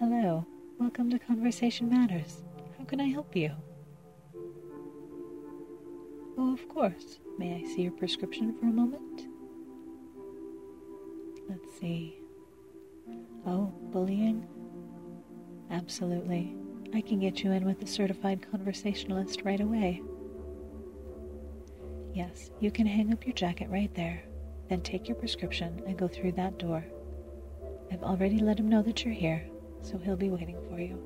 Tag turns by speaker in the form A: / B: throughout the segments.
A: Hello, welcome to Conversation Matters. How can I help you? Oh, of course. May I see your prescription for a moment? Let's see. Oh, bullying? Absolutely. I can get you in with a certified conversationalist right away. Yes, you can hang up your jacket right there, then take your prescription and go through that door. I've already let him know that you're here, so he'll be waiting for you.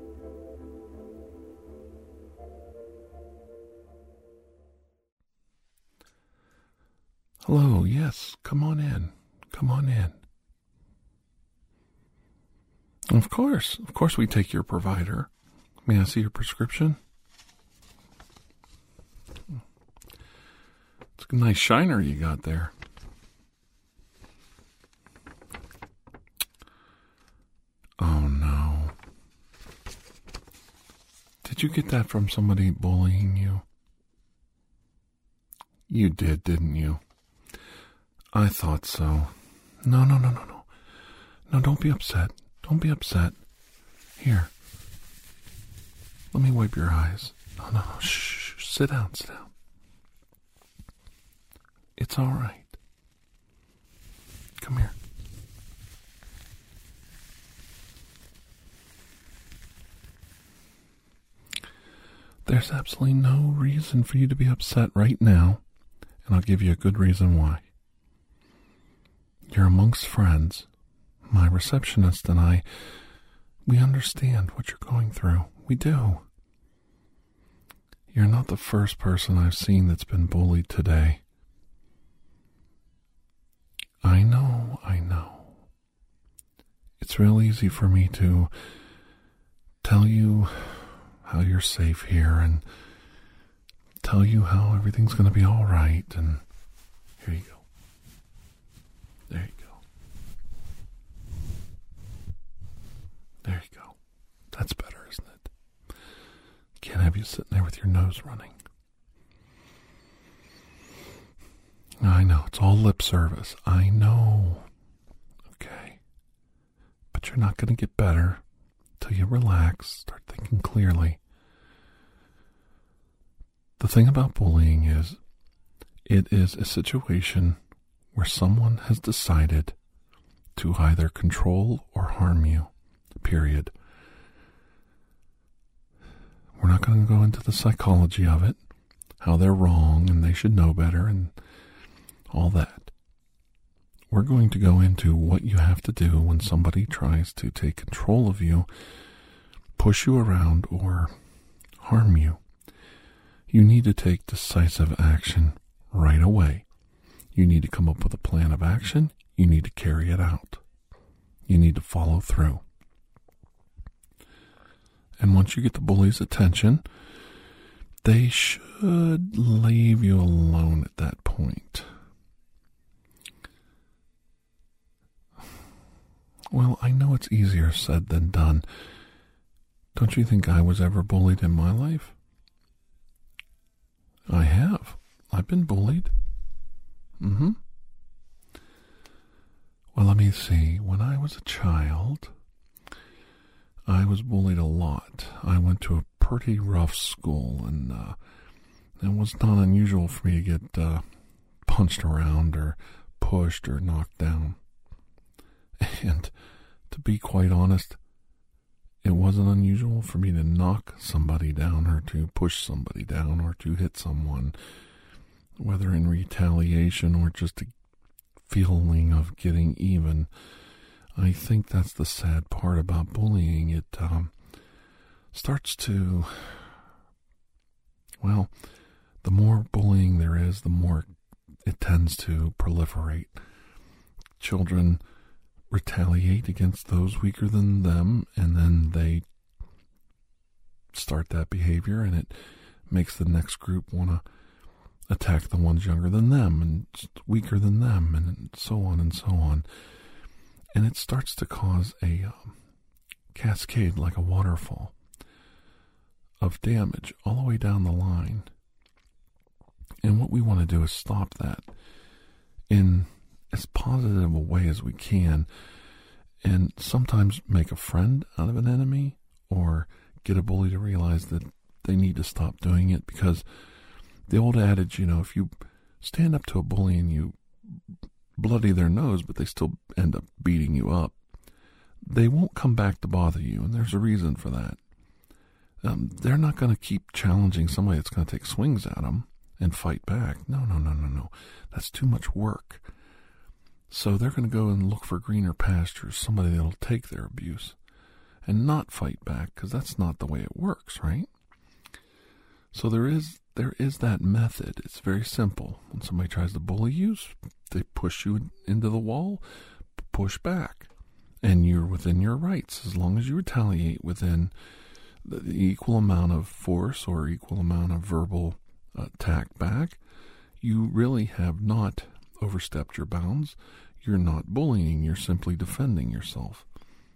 B: Hello, yes, come on in. Come on in. Of course, of course, we take your provider. May I see your prescription? It's a nice shiner you got there. Oh no. Did you get that from somebody bullying you? You did, didn't you? I thought so. No, no, no, no, no. No, don't be upset. Don't be upset. Here. Let me wipe your eyes. No, no, no. Shh, shh. Sit down, sit down. It's all right. Come here. There's absolutely no reason for you to be upset right now, and I'll give you a good reason why. You're amongst friends. My receptionist and I, we understand what you're going through. We do. You're not the first person I've seen that's been bullied today. I know, I know. It's real easy for me to tell you how you're safe here and tell you how everything's going to be all right. And here you go. There you go. There you go. That's better, isn't it? Can't have you sitting there with your nose running. I know, it's all lip service. I know. Okay. But you're not going to get better till you relax, start thinking clearly. The thing about bullying is it is a situation where someone has decided to either control or harm you. Period. We're not going to go into the psychology of it, how they're wrong and they should know better and all that. We're going to go into what you have to do when somebody tries to take control of you, push you around, or harm you. You need to take decisive action right away. You need to come up with a plan of action. You need to carry it out. You need to follow through. And once you get the bully's attention, they should leave you alone at that point. Well, I know it's easier said than done. Don't you think I was ever bullied in my life? I have. I've been bullied. Mm hmm. Well, let me see. When I was a child, I was bullied a lot. I went to a pretty rough school, and uh, it was not unusual for me to get uh, punched around or pushed or knocked down. And to be quite honest, it wasn't unusual for me to knock somebody down or to push somebody down or to hit someone, whether in retaliation or just a feeling of getting even. I think that's the sad part about bullying. It um, starts to, well, the more bullying there is, the more it tends to proliferate. Children retaliate against those weaker than them, and then they start that behavior, and it makes the next group want to attack the ones younger than them and weaker than them, and so on and so on. And it starts to cause a um, cascade like a waterfall of damage all the way down the line. And what we want to do is stop that in as positive a way as we can and sometimes make a friend out of an enemy or get a bully to realize that they need to stop doing it because the old adage, you know, if you stand up to a bully and you bloody their nose, but they still end up beating you up, they won't come back to bother you, and there's a reason for that. Um, they're not going to keep challenging somebody that's going to take swings at them and fight back. No, no, no, no, no. That's too much work. So they're going to go and look for greener pastures, somebody that'll take their abuse and not fight back because that's not the way it works, right? So there is there is that method. It's very simple. When somebody tries to bully you, they push you into the wall, push back, and you're within your rights as long as you retaliate within the equal amount of force or equal amount of verbal attack back. You really have not overstepped your bounds. You're not bullying. You're simply defending yourself,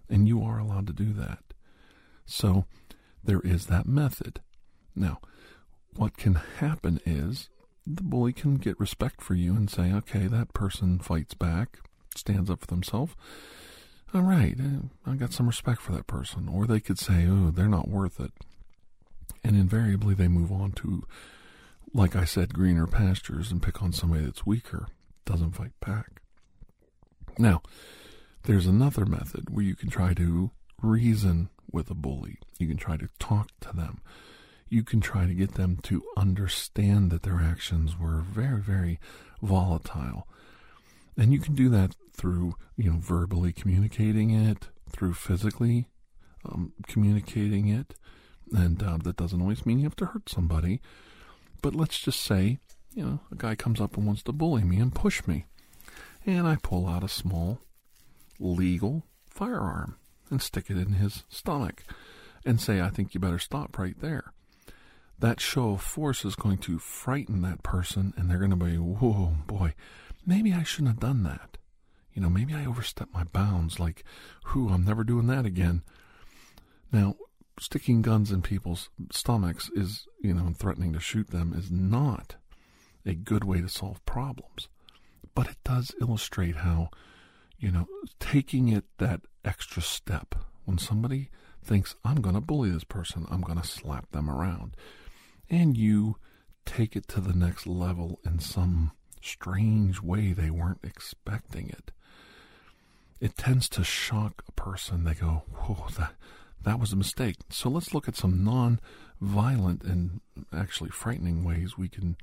B: and you are allowed to do that. So there is that method. Now what can happen is the bully can get respect for you and say, okay, that person fights back, stands up for themselves. All right, eh, I got some respect for that person. Or they could say, oh, they're not worth it. And invariably they move on to, like I said, greener pastures and pick on somebody that's weaker, doesn't fight back. Now, there's another method where you can try to reason with a bully. You can try to talk to them you can try to get them to understand that their actions were very, very volatile. And you can do that through, you know, verbally communicating it, through physically um, communicating it. And uh, that doesn't always mean you have to hurt somebody. But let's just say, you know, a guy comes up and wants to bully me and push me. And I pull out a small legal firearm and stick it in his stomach and say, I think you better stop right there that show of force is going to frighten that person and they're going to be, whoa, boy, maybe I shouldn't have done that. You know, maybe I overstepped my bounds. Like, whew, I'm never doing that again. Now, sticking guns in people's stomachs is, you know, and threatening to shoot them is not a good way to solve problems. But it does illustrate how, you know, taking it that extra step when somebody thinks, I'm going to bully this person, I'm going to slap them around and you take it to the next level in some strange way they weren't expecting it. It tends to shock a person. They go, "Whoa, that that was a mistake." So let's look at some non-violent and actually frightening ways we can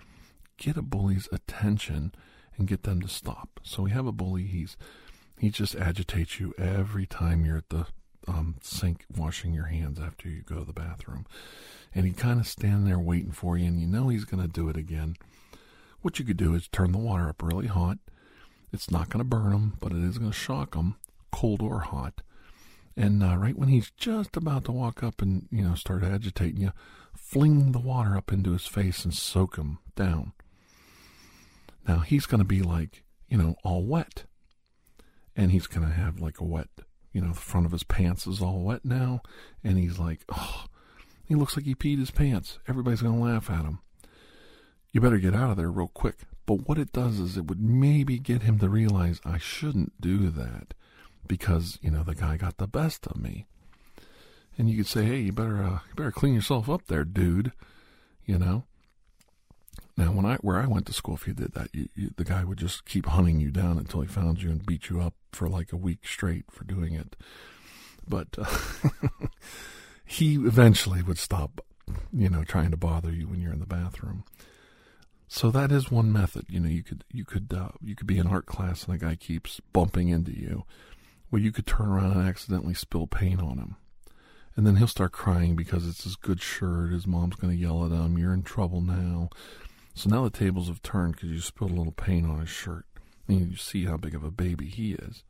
B: get a bully's attention and get them to stop. So we have a bully. He's he just agitates you every time you're at the um, sink washing your hands after you go to the bathroom and he kind of stand there waiting for you, and you know he's going to do it again. What you could do is turn the water up really hot. It's not going to burn him, but it is going to shock him, cold or hot. And uh, right when he's just about to walk up and you know start agitating you, fling the water up into his face and soak him down. Now he's going to be like you know all wet, and he's going to have like a wet you know the front of his pants is all wet now, and he's like oh he looks like he peed his pants. Everybody's going to laugh at him. You better get out of there real quick. But what it does is it would maybe get him to realize I shouldn't do that because, you know, the guy got the best of me. And you could say, hey, you better, uh, you better clean yourself up there, dude. You know? Now, when I where I went to school, if you did that, you, you, the guy would just keep hunting you down until he found you and beat you up for like a week straight for doing it. But uh, he eventually would stop, you know, trying to bother you when you're in the bathroom. So that is one method. You know, you could you could uh, you could be in art class and the guy keeps bumping into you. Well, you could turn around and accidentally spill paint on him, and then he'll start crying because it's his good shirt. His mom's going to yell at him. You're in trouble now. So now the tables have turned because you spilled a little paint on his shirt, and you see how big of a baby he is.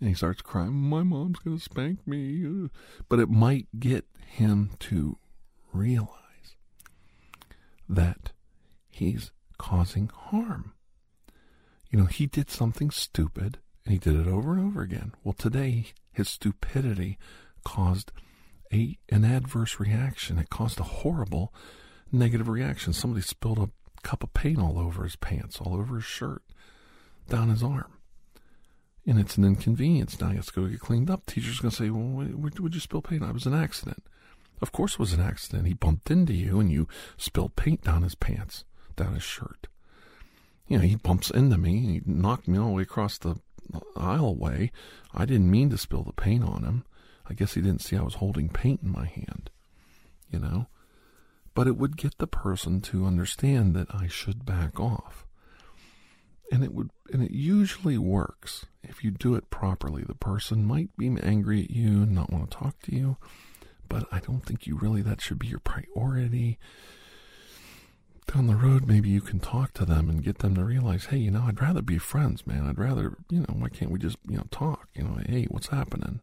B: And he starts crying, My mom's going to spank me. But it might get him to realize that he's causing harm. You know, he did something stupid and he did it over and over again. Well, today, his stupidity caused a, an adverse reaction. It caused a horrible negative reaction. Somebody spilled a cup of paint all over his pants, all over his shirt, down his arm. and it's an inconvenience. Now I have to go get cleaned up. Teacher's going to say, well, would you spill paint? I was an accident. Of course it was an accident. He bumped into you and you spilled paint down his pants, down his shirt. You know, he bumps into me and he knocked me all the way across the aisleway. I didn't mean to spill the paint on him. I guess he didn't see I was holding paint in my hand, you know. But it would get the person to understand that I should back off. And it would and it usually works if you do it properly. The person might be angry at you and not want to talk to you, but I don't think you really that should be your priority. Down the road, maybe you can talk to them and get them to realize, hey, you know, I'd rather be friends, man. I'd rather, you know, why can't we just, you know, talk? You know, hey, what's happening?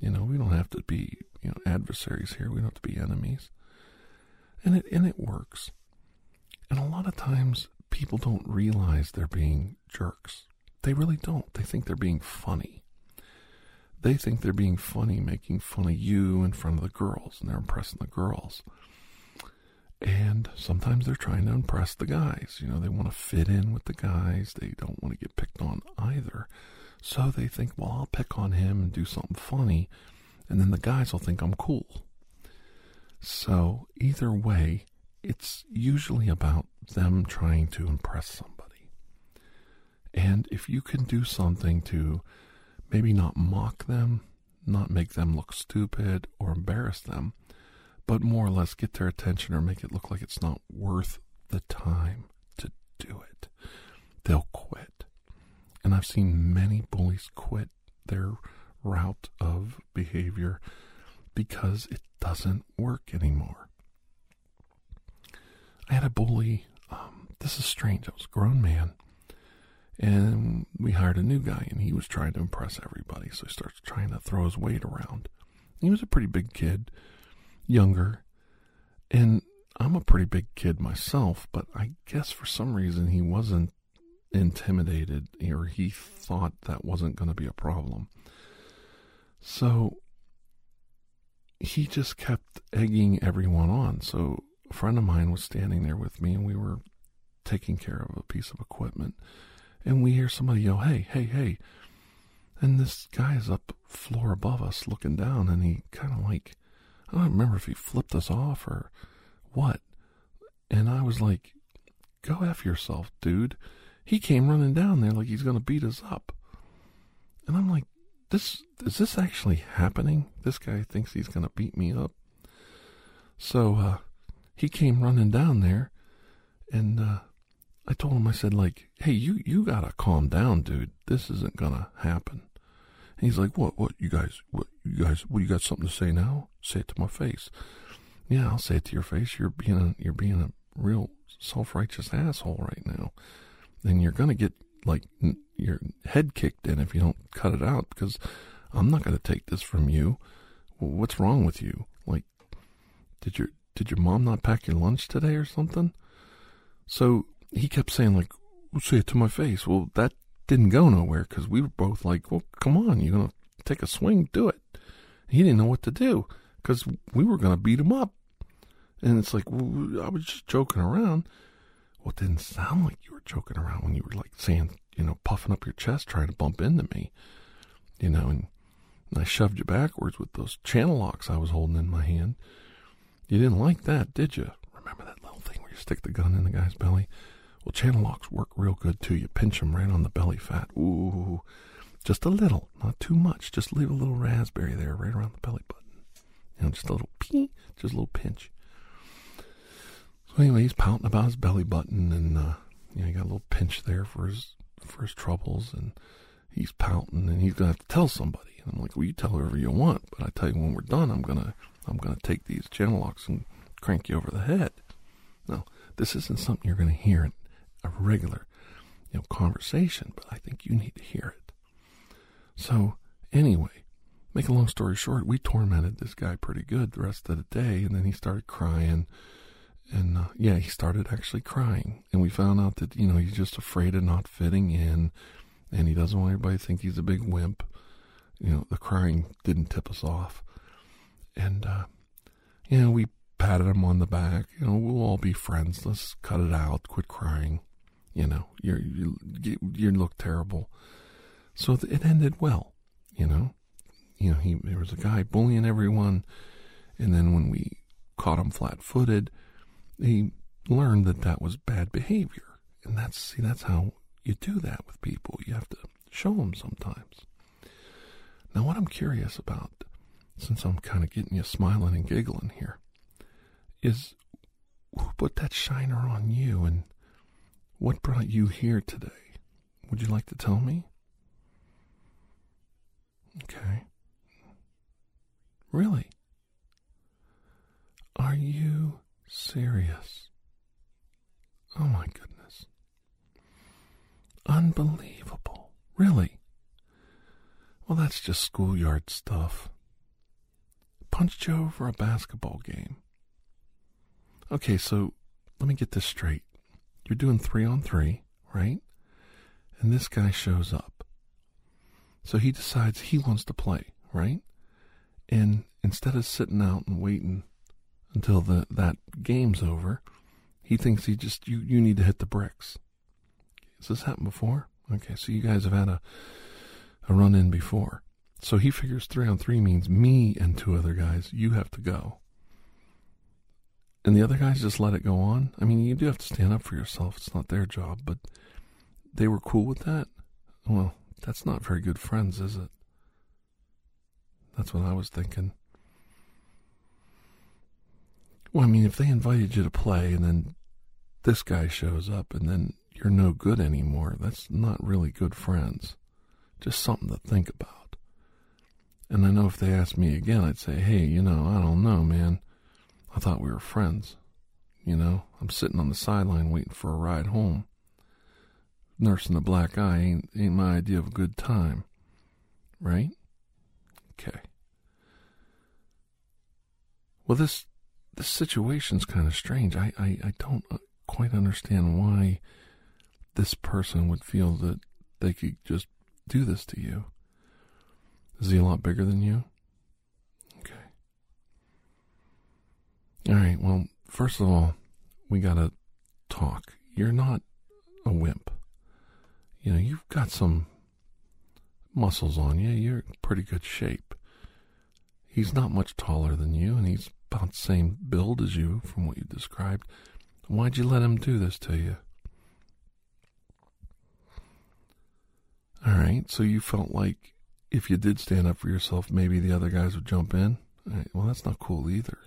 B: You know, we don't have to be, you know, adversaries here. We don't have to be enemies. And it and it works. And a lot of times people don't realize they're being jerks. They really don't. They think they're being funny. They think they're being funny, making fun of you in front of the girls, and they're impressing the girls. And sometimes they're trying to impress the guys. You know, they want to fit in with the guys. They don't want to get picked on either. So they think, well, I'll pick on him and do something funny, and then the guys will think I'm cool. So either way, it's usually about them trying to impress somebody. And if you can do something to maybe not mock them, not make them look stupid or embarrass them, but more or less get their attention or make it look like it's not worth the time to do it, they'll quit. And I've seen many bullies quit their route of behavior because it doesn't work anymore. I had a bully. Um, this is strange. I was a grown man. And we hired a new guy, and he was trying to impress everybody. So he starts trying to throw his weight around. He was a pretty big kid, younger. And I'm a pretty big kid myself, but I guess for some reason he wasn't intimidated or he thought that wasn't going to be a problem. So he just kept egging everyone on. So a friend of mine was standing there with me and we were taking care of a piece of equipment and we hear somebody yell, Hey, hey, hey. And this guy is up floor above us looking down and he kind of like, I don't remember if he flipped us off or what. And I was like, Go F yourself, dude. He came running down there like he's going to beat us up. And I'm like, this is this actually happening? This guy thinks he's going to beat me up. So uh, he came running down there, and uh, I told him, I said, like, hey, you you gotta calm down, dude. This isn't gonna happen. And he's like, what? What? You guys? What? You guys? What? You got something to say now? Say it to my face. Yeah, I'll say it to your face. You're being a you're being a real self righteous asshole right now, and you're gonna get like your head kicked in if you don't cut it out because I'm not gonna take this from you. What's wrong with you? Like, did your did your mom not pack your lunch today or something? So he kept saying like, say it to my face. Well, that didn't go nowhere because we were both like, well, come on, you're gonna take a swing, do it. He didn't know what to do because we were gonna beat him up. And it's like, well, I was just joking around. Well, it didn't sound like you were joking around when you were like saying, you know, puffing up your chest, trying to bump into me, you know, and, and I shoved you backwards with those channel locks I was holding in my hand. You didn't like that, did you? Remember that little thing where you stick the gun in the guy's belly? Well, channel locks work real good too. You pinch them right on the belly fat. Ooh, just a little, not too much. Just leave a little raspberry there right around the belly button. You know, just a little pee, just a little pinch. So anyway, he's pouting about his belly button, and uh, you know, he got a little pinch there for his for his troubles, and he's pouting, and he's gonna have to tell somebody. And I'm like, well, you tell whoever you want, but I tell you when we're done, I'm gonna I'm gonna take these channel locks and crank you over the head. Now, this isn't something you're gonna hear in a regular, you know, conversation, but I think you need to hear it. So anyway, make a long story short, we tormented this guy pretty good the rest of the day, and then he started crying. And uh, yeah, he started actually crying, and we found out that you know he's just afraid of not fitting in, and he doesn't want everybody to think he's a big wimp. You know, the crying didn't tip us off, and uh, you know we patted him on the back. You know, we'll all be friends. Let's cut it out. Quit crying. You know, you're, you you look terrible. So it ended well, you know. You know, he there was a guy bullying everyone, and then when we caught him flat-footed, he learned that that was bad behavior, and that's see that's how you do that with people. You have to show them sometimes. Now, what I'm curious about, since I'm kind of getting you smiling and giggling here, is who put that shiner on you and what brought you here today? Would you like to tell me? Okay. Really? Are you serious? Oh my goodness. Unbelievable. Really? Well, that's just schoolyard stuff. Punched you over a basketball game. Okay, so let me get this straight. You're doing three on three, right? And this guy shows up. So he decides he wants to play, right? And instead of sitting out and waiting until the that game's over, he thinks he just you you need to hit the bricks. Has this happened before? Okay, so you guys have had a a run in before. So he figures three on three means me and two other guys, you have to go. And the other guys just let it go on. I mean, you do have to stand up for yourself. It's not their job, but they were cool with that. Well, that's not very good friends, is it? That's what I was thinking. Well, I mean, if they invited you to play and then this guy shows up and then you're no good anymore, that's not really good friends. Just something to think about. And I know if they asked me again, I'd say, hey, you know, I don't know, man. I thought we were friends. You know, I'm sitting on the sideline waiting for a ride home. Nursing a black eye ain't, ain't my idea of a good time. Right? Okay. Well, this this situation's kind of strange. I, I, I don't uh, quite understand why this person would feel that they could just do this to you. Is he a lot bigger than you? Okay. All right. Well, first of all, we got to talk. You're not a wimp. You know, you've got some muscles on you. You're in pretty good shape. He's not much taller than you, and he's about the same build as you from what you described. Why'd you let him do this to you? All right, so you felt like if you did stand up for yourself, maybe the other guys would jump in? well, that's not cool either.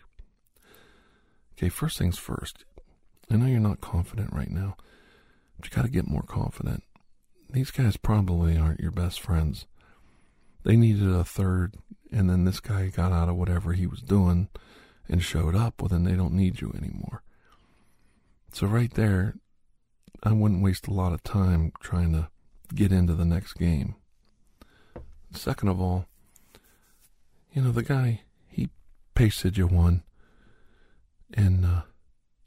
B: Okay, first things first. I know you're not confident right now, but you got to get more confident. These guys probably aren't your best friends. They needed a third, and then this guy got out of whatever he was doing and showed up. Well, then they don't need you anymore. So, right there, I wouldn't waste a lot of time trying to get into the next game. Second of all, you know, the guy, he pasted you one, and uh,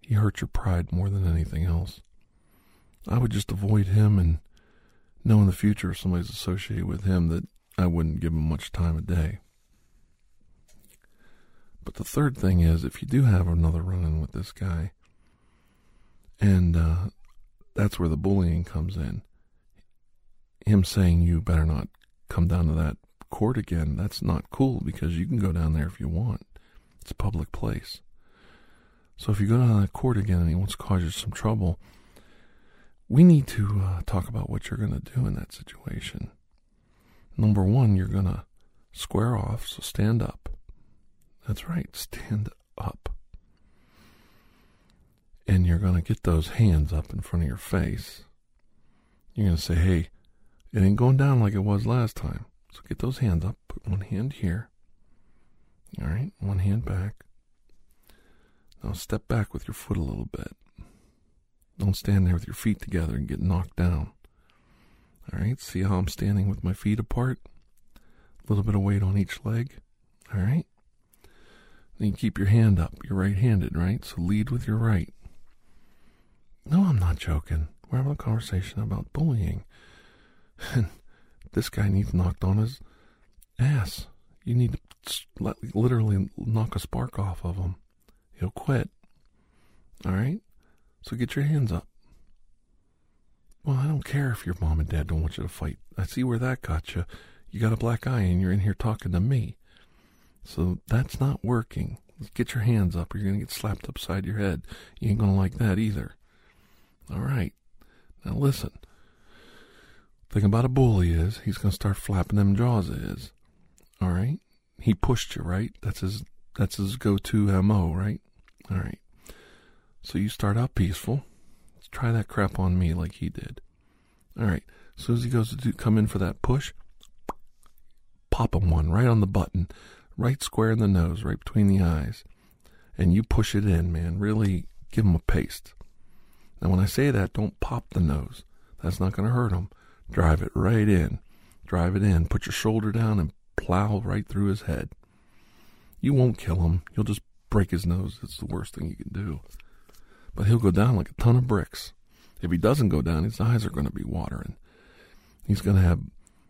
B: he hurt your pride more than anything else. I would just avoid him and know in the future if somebody's associated with him that I wouldn't give him much time a day. But the third thing is if you do have another run in with this guy, and uh, that's where the bullying comes in, him saying you better not come down to that court again, that's not cool because you can go down there if you want. It's a public place. So if you go down to that court again and he wants to cause you some trouble, we need to uh, talk about what you're going to do in that situation. Number one, you're going to square off, so stand up. That's right, stand up. And you're going to get those hands up in front of your face. You're going to say, hey, it ain't going down like it was last time. So get those hands up. Put one hand here. All right, one hand back. Now step back with your foot a little bit. Don't stand there with your feet together and get knocked down. All right, see how I'm standing with my feet apart? A little bit of weight on each leg. All right. Then you keep your hand up. You're right handed, right? So lead with your right. No, I'm not joking. We're having a conversation about bullying. And this guy needs knocked on his ass. You need to literally knock a spark off of him. He'll quit. All right? So get your hands up. Well, I don't care if your mom and dad don't want you to fight. I see where that got you. You got a black eye and you're in here talking to me. So that's not working. Get your hands up or you're going to get slapped upside your head. You ain't going to like that either. All right. Now listen. Thing about a bully is he's going to start flapping them jaws is. All right? He pushed you, right? That's his that's his go-to MO, right? All right. So you start out peaceful. Let's try that crap on me like he did. All right. As soon as he goes to do, come in for that push, pop him one right on the button, right square in the nose, right between the eyes, and you push it in, man. Really give him a paste. Now, when I say that, don't pop the nose. That's not going to hurt him. Drive it right in. Drive it in. Put your shoulder down and plow right through his head. You won't kill him. You'll just break his nose. It's the worst thing you can do. But he'll go down like a ton of bricks. If he doesn't go down, his eyes are going to be watering. He's going to have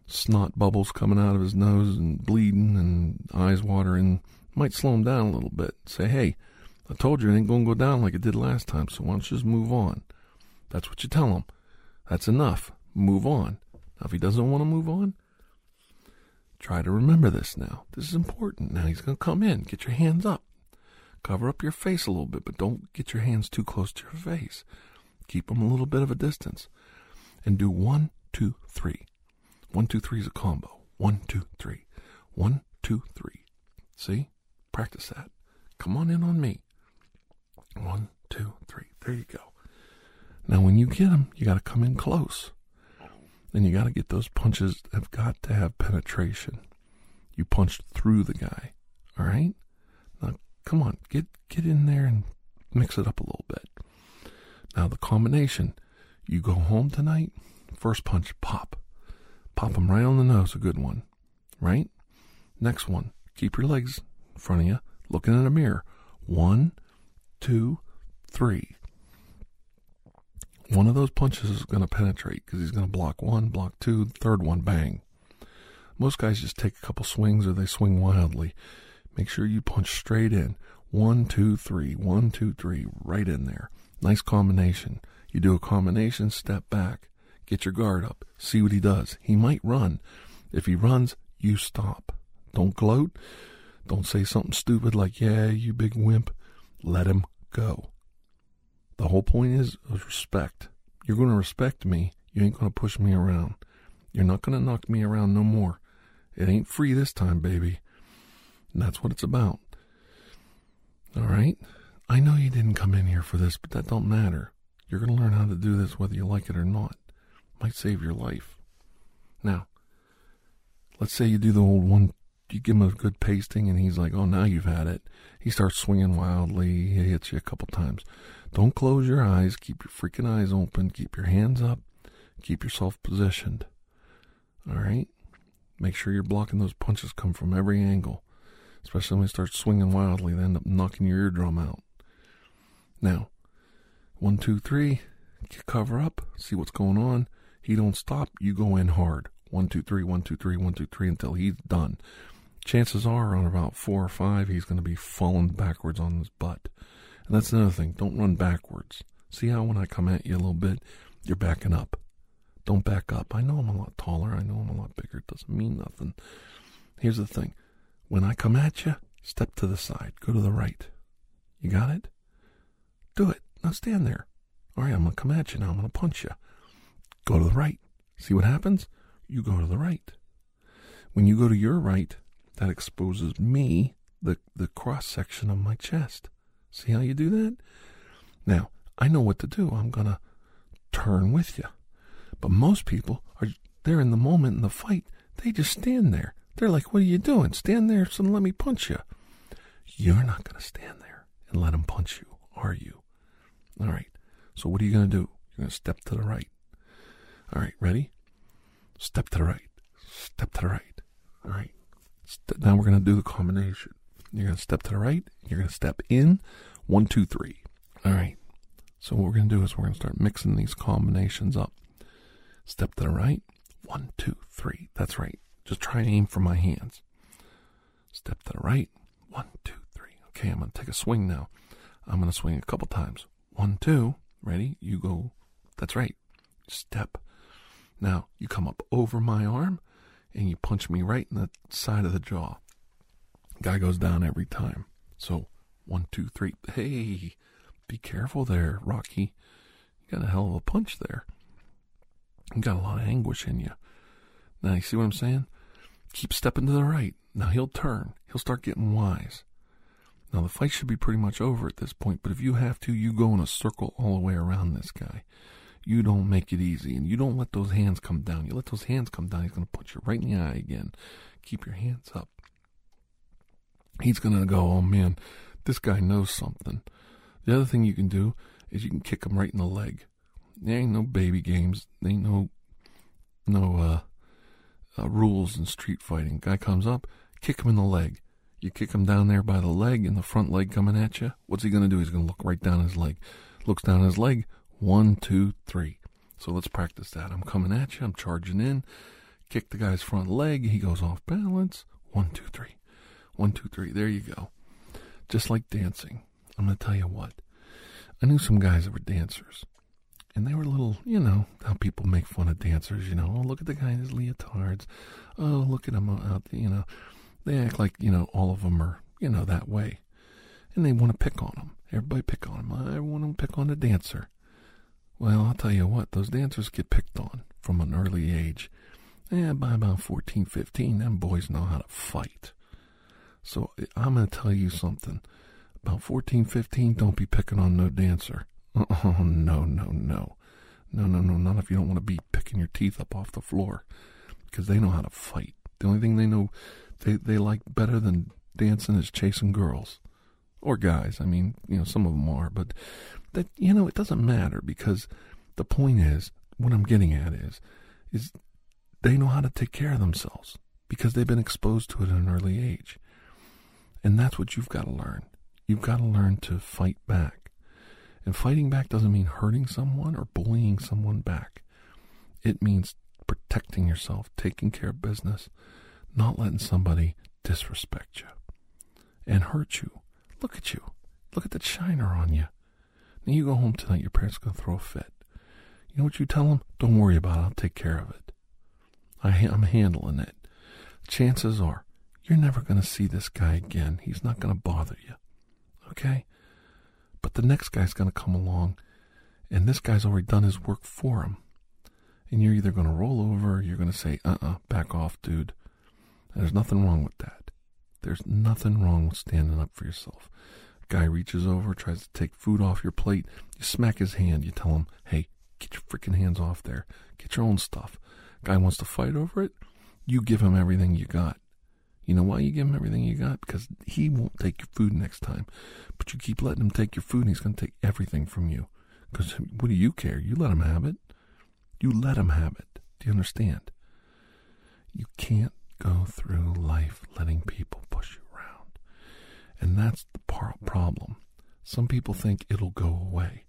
B: snot bubbles coming out of his nose and bleeding and eyes watering. Might slow him down a little bit. Say, hey, I told you it ain't going to go down like it did last time, so why don't you just move on? That's what you tell him. That's enough. Move on. Now, if he doesn't want to move on, try to remember this now. This is important. Now he's going to come in. Get your hands up. Cover up your face a little bit, but don't get your hands too close to your face. Keep them a little bit of a distance. And do one, two, three. One, two, three is a combo. One, two, three. One, two, three. See? Practice that. Come on in on me. One, two, three. There you go. Now, when you get them, you got to come in close. And you got to get those punches have got to have penetration. You punched through the guy. All right? Now, come on. Get, get in there and mix it up a little bit. Now, the combination you go home tonight, first punch, pop. Pop him right on the nose, a good one. Right? Next one, keep your legs in front of you, looking in a mirror. One, two, three. One of those punches is going to penetrate because he's going to block one, block two, third one, bang. Most guys just take a couple swings or they swing wildly. Make sure you punch straight in. One, two, three. One, two, three. Right in there. Nice combination. You do a combination, step back. Get your guard up. See what he does. He might run. If he runs, you stop. Don't gloat. Don't say something stupid like, yeah, you big wimp. Let him go. The whole point is uh, respect. You're going to respect me. You ain't going to push me around. You're not going to knock me around no more. It ain't free this time, baby. And that's what it's about. All right? I know you didn't come in here for this, but that don't matter. You're going to learn how to do this whether you like it or not. Might save your life. Now, let's say you do the old one, you give him a good pasting, and he's like, oh, now you've had it. He starts swinging wildly. He hits you a couple times. Don't close your eyes. Keep your freaking eyes open. Keep your hands up. Keep yourself positioned. All right? Make sure you're blocking those punches come from every angle. Especially when he starts swinging wildly, they end up knocking your eardrum out. Now, one, two, three, cover up, see what's going on. He don't stop, you go in hard. One, two, three, one, two, three, one, two, three, until he's done. Chances are, on about four or five, he's going to be falling backwards on his butt. And that's another thing. Don't run backwards. See how when I come at you a little bit, you're backing up. Don't back up. I know I'm a lot taller. I know I'm a lot bigger. It doesn't mean nothing. Here's the thing. When I come at you, step to the side. Go to the right. You got it? Do it. Now stand there. All right, I'm going to come at you now. I'm going to punch you. Go to the right. See what happens? You go to the right. When you go to your right, that exposes me, the, the cross section of my chest. See how you do that? Now, I know what to do. I'm going to turn with you. But most people are there in the moment in the fight. They just stand there. They're like, What are you doing? Stand there so let me punch you. You're not going to stand there and let him punch you, are you? All right. So what are you going to do? You're going to step to the right. All right, ready? Step to the right. Step to the right. All right. now we're going to do the combination. You're going to step to the right. You're going to step in. One, two, three. All right. So what we're going to do is we're going to start mixing these combinations up. Step to the right. One, two, three. That's right. Just try and aim for my hands. Step to the right. One, two, three. Okay, I'm going to take a swing now. I'm going to swing a couple times. One, two. Ready? You go. That's right. step. Now, you come up over my arm and you punch me right in the side of the jaw. Guy goes down every time. So, one, two, three. Hey, be careful there, Rocky. You got a hell of a punch there. You got a lot of anguish in you. Now, you see what I'm saying? Keep stepping to the right. Now he'll turn. He'll start getting wise. Now the fight should be pretty much over at this point, but if you have to, you go in a circle all the way around this guy. You don't make it easy, and you don't let those hands come down. You let those hands come down, he's going to punch you right in the eye again. Keep your hands up. He's going to go, oh man, this guy knows something. The other thing you can do is you can kick him right in the leg. There ain't no baby games. There ain't no no uh, uh, rules in street fighting. Guy comes up, kick him in the leg. You kick him down there by the leg and the front leg coming at you. What's he going to do? He's going to look right down his leg. Looks down his leg. One, two, three. So let's practice that. I'm coming at you. I'm charging in. Kick the guy's front leg. He goes off balance. One, two, three. One, two, three. There you go. Just like dancing. I'm going to tell you what. I knew some guys that were dancers and they were little, you know, how people make fun of dancers, you know. Oh, look at the guy in his leotards. Oh, look at him out, there, you know. They act like, you know, all of them are, you know, that way. And they want to pick on them. Everybody pick on them. I want to pick on the dancer. Well, I'll tell you what, those dancers get picked on from an early age. And by about 14, 15, them boys know how to fight. So I'm going to tell you something. About 14, 15, don't be picking on no dancer Oh, no, no, no. No, no, no, not if you don't want to be picking your teeth up off the floor. Because they know how to fight. The only thing they know they, they like better than dancing is chasing girls. Or guys. I mean, you know, some of them are. But, that you know, it doesn't matter because the point is, what I'm getting at is, is they know how to take care of themselves because they've been exposed to it at an early age. And that's what you've got to learn. You've got to learn to fight back. And fighting back doesn't mean hurting someone or bullying someone back. It means protecting yourself, taking care of business, not letting somebody disrespect you and hurt you. Look at you. Look at that shiner on you. Now you go home tonight, your parents are going to throw a fit. You know what you tell them? Don't worry about it. I'll take care of it. I, I'm handling it. Chances are you're never going to see this guy again. He's not going to bother you. Okay? But the next guy's going to come along, and this guy's already done his work for him. And you're either going to roll over or you're going to say, uh uh-uh, uh, back off, dude. And there's nothing wrong with that. There's nothing wrong with standing up for yourself. Guy reaches over, tries to take food off your plate. You smack his hand. You tell him, hey, get your freaking hands off there. Get your own stuff. Guy wants to fight over it. You give him everything you got. You know why you give him everything you got? Because he won't take your food next time. But you keep letting him take your food and he's going to take everything from you. Because what do you care? You let him have it. You let him have it. Do you understand? You can't go through life letting people push you around. And that's the par- problem. Some people think it'll go away.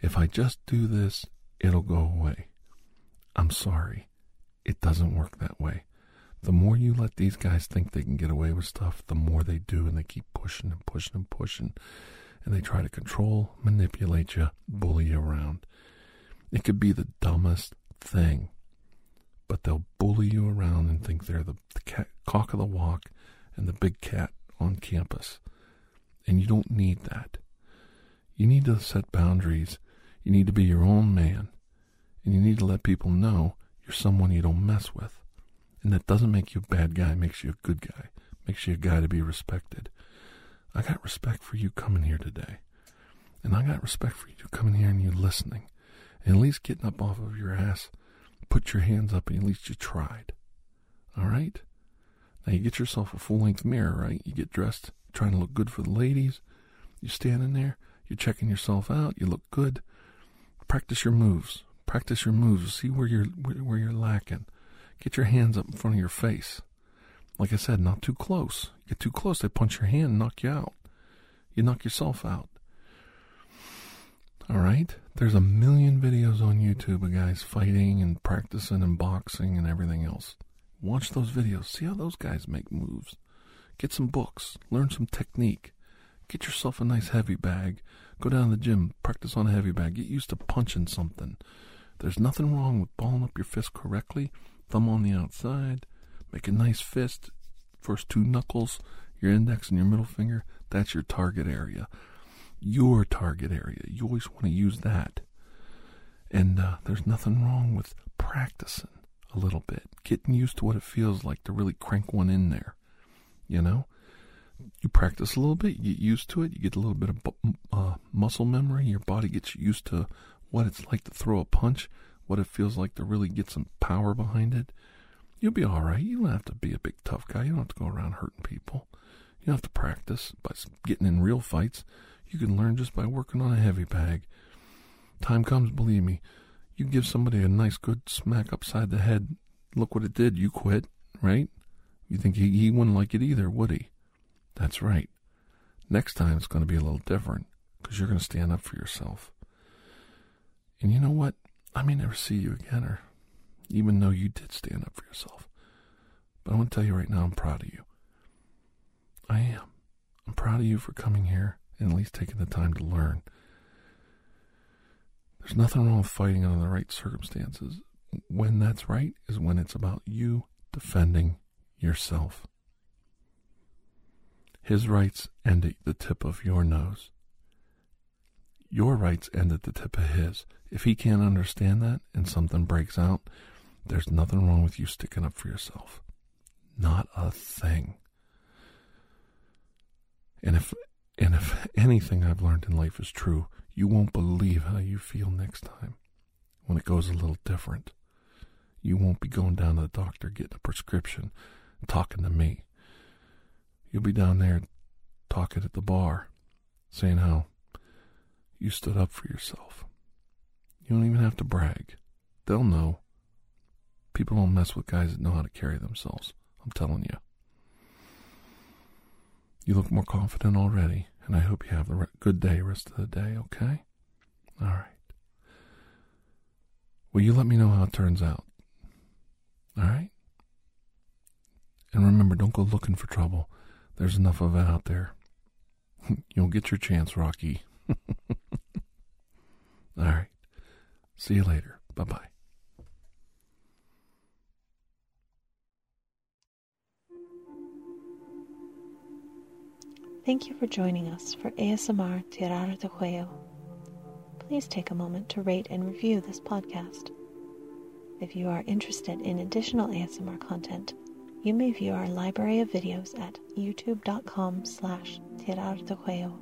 B: If I just do this, it'll go away. I'm sorry. It doesn't work that way the more you let these guys think they can get away with stuff, the more they do, and they keep pushing and pushing and pushing, and they try to control, manipulate you, bully you around. It could be the dumbest thing, but they'll bully you around and think they're the, the cat, cock of the walk and the big cat on campus. And you don't need that. You need to set boundaries. You need to be your own man. And you need to let people know you're someone you don't mess with. And that doesn't make you a bad guy, it makes you a good guy, it makes you a guy to be respected. I got respect for you coming here today. And I got respect for you coming here and you listening. And at least getting up off of your ass, put your hands up, and at least you tried. All right? Now you get yourself a full length mirror, right? You get dressed, trying to look good for the ladies. You're standing there, you're checking yourself out, you look good. Practice your moves. Practice your moves. See where you're where, you're lacking. Get your hands up in front of your face. Like I said, not too close. You get too close, they punch your hand and knock you out. You knock yourself out. All right? There's a million videos on YouTube of guys fighting and practicing and boxing and everything else. Watch those videos. See how those guys make moves. Get some books. Learn some technique. Get yourself a nice heavy bag. Go down to the gym. Practice on a heavy bag. Get used to punching something. There's nothing wrong with balling up your fist correctly, thumb on the outside, make a nice fist, first two knuckles, your index and your middle finger, that's your target area. Your target area. You always want to use that. And uh, there's nothing wrong with practicing a little bit, getting used to what it feels like to really crank one in there. You know? You practice a little bit, you get used to it, you get a little bit of uh, muscle memory, your body gets used to what it's like to throw a punch, what it feels like to really get some power behind it. You'll be all right. You don't have to be a big tough guy. You don't have to go around hurting people. You don't have to practice by getting in real fights. You can learn just by working on a heavy bag. Time comes, believe me. You give somebody a nice good smack upside the head. Look what it did. You quit, right? You think he, he wouldn't like it either, would he? That's right. Next time it's going to be a little different because you're going to stand up for yourself. And you know what? I may never see you again, or even though you did stand up for yourself. But I want to tell you right now, I'm proud of you. I am. I'm proud of you for coming here and at least taking the time to learn. There's nothing wrong with fighting under the right circumstances. When that's right is when it's about you defending yourself. His rights end at the tip of your nose. Your rights end at the tip of his. If he can't understand that and something breaks out, there's nothing wrong with you sticking up for yourself. Not a thing. And if and if anything I've learned in life is true, you won't believe how you feel next time when it goes a little different. You won't be going down to the doctor getting a prescription, and talking to me. You'll be down there talking at the bar, saying how you stood up for yourself. You don't even have to brag. They'll know. People don't mess with guys that know how to carry themselves. I'm telling you. You look more confident already, and I hope you have a good day rest of the day, okay? All right. Will you let me know how it turns out? All right? And remember, don't go looking for trouble. There's enough of it out there. You'll get your chance, Rocky. All right. See you later. Bye bye.
A: Thank you for joining us for ASMR Tirar de Juego. Please take a moment to rate and review this podcast. If you are interested in additional ASMR content, you may view our library of videos at youtube.com slash tirar de juego.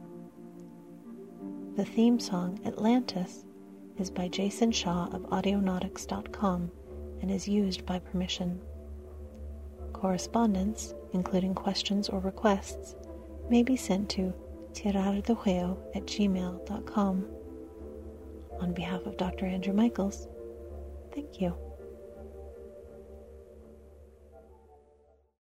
A: The theme song, Atlantis, is by Jason Shaw of Audionautix.com and is used by permission. Correspondence, including questions or requests, may be sent to tirardejuego at gmail.com. On behalf of Dr. Andrew Michaels, thank you.